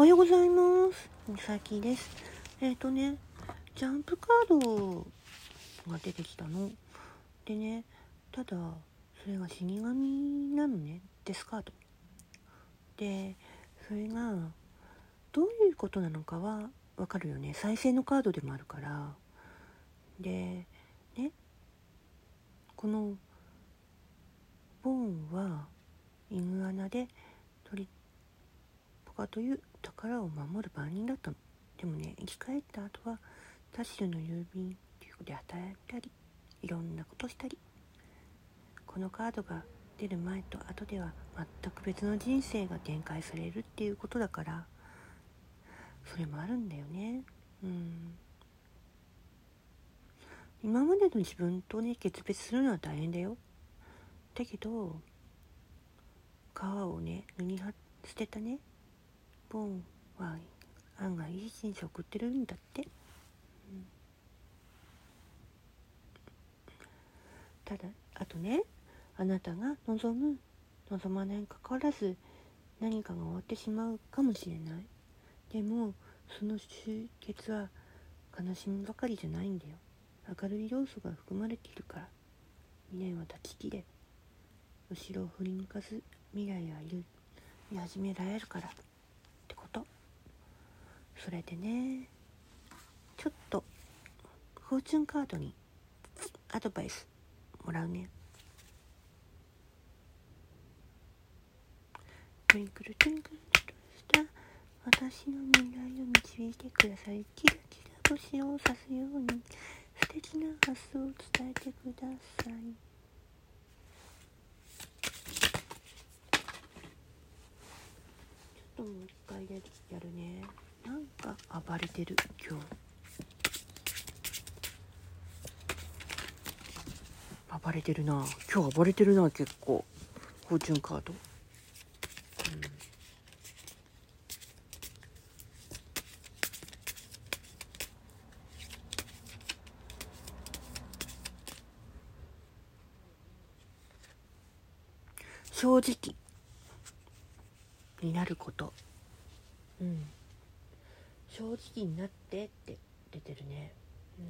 おはようございます。みさきです。えっ、とね、ジャンプカードが出てきたの。でね、ただ、それが死神なのね、デスカード。で、それが、どういうことなのかはわかるよね。再生のカードでもあるから。で、ね、この、ボーンは、イグアナで取りとかという宝を守る番人だったの。でもね生き返った後は田代の郵便局で働いたりいろんなことしたりこのカードが出る前と後では全く別の人生が展開されるっていうことだからそれもあるんだよね。うん。今までの自分とね決別するのは大変だよ。だけど皮をね脱ぎ捨てたねボンは案外いい人生送ってるんだって、うん、ただあとねあなたが望む望まないにかかわらず何かが終わってしまうかもしれない。でもその終結は悲しみばかりじゃないんだよ。明るい要素が含まれているから。未来は断ち切れ。後ろを振り向かず未来は言う見始められるから。それでねちょっとフォーチュンカードにアドバイスもらうね。トゥインクルトゥインクルした。私の未来を導いてください。キラキラ星を指すように素敵な発想を伝えてください。ちょっともう一回やるね。なんか暴れてる今日。暴れてるな。今日暴れてるな結構。フォーチュンカード、正直。になること。うん。正直になってって出てるね。うん。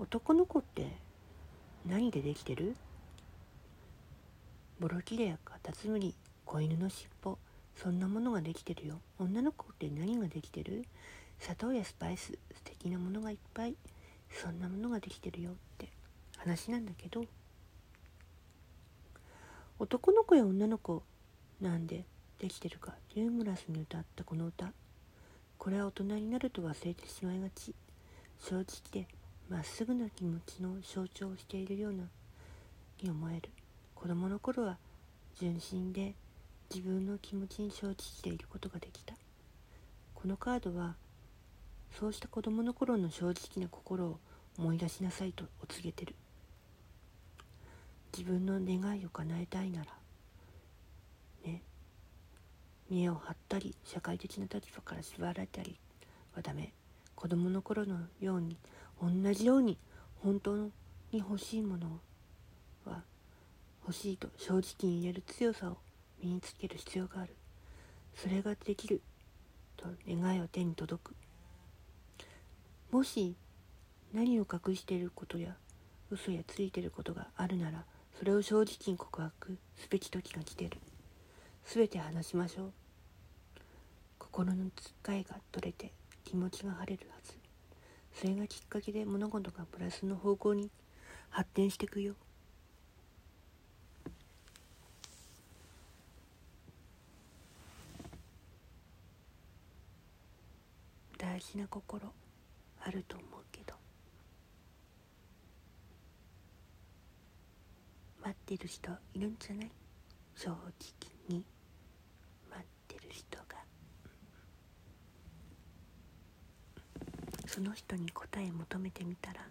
男の子って何でできてる？ボロキレやカタツムリ子犬の尻尾。そんなものができてるよ。女の子って何ができてる？砂糖やスパイス素敵なものがいっぱい。そんなものができてるよって話なんだけど。男の子や女の子なんでできてるか。ユーモラスに歌ったこの歌。これは大人になると忘れてしまいがち。正直でまっすぐな気持ちの象徴をしているようなに思える。子供の頃は純真で自分の気持ちに正直でいることができた。このカードはそうした子供の頃の正直な心を思い出しなさいとお告げてる。自分の願いを叶えたいならね見栄を張ったり社会的な立場から縛られたりはダメ。子供の頃のように同じように本当に欲しいものは欲しいと正直に言える強さを身につける必要がある。それができると願いは手に届く。もし何を隠していることや嘘やついていることがあるならそれを正直に告白すべき時が来てる。全て話しましょう。心のつっかえが取れて気持ちが晴れるはず。それがきっかけで物事がプラスの方向に発展していくよ。大事な心あると思うけど待ってる人いるんじゃない？正直に待ってる人が。その人に答え求めてみたら。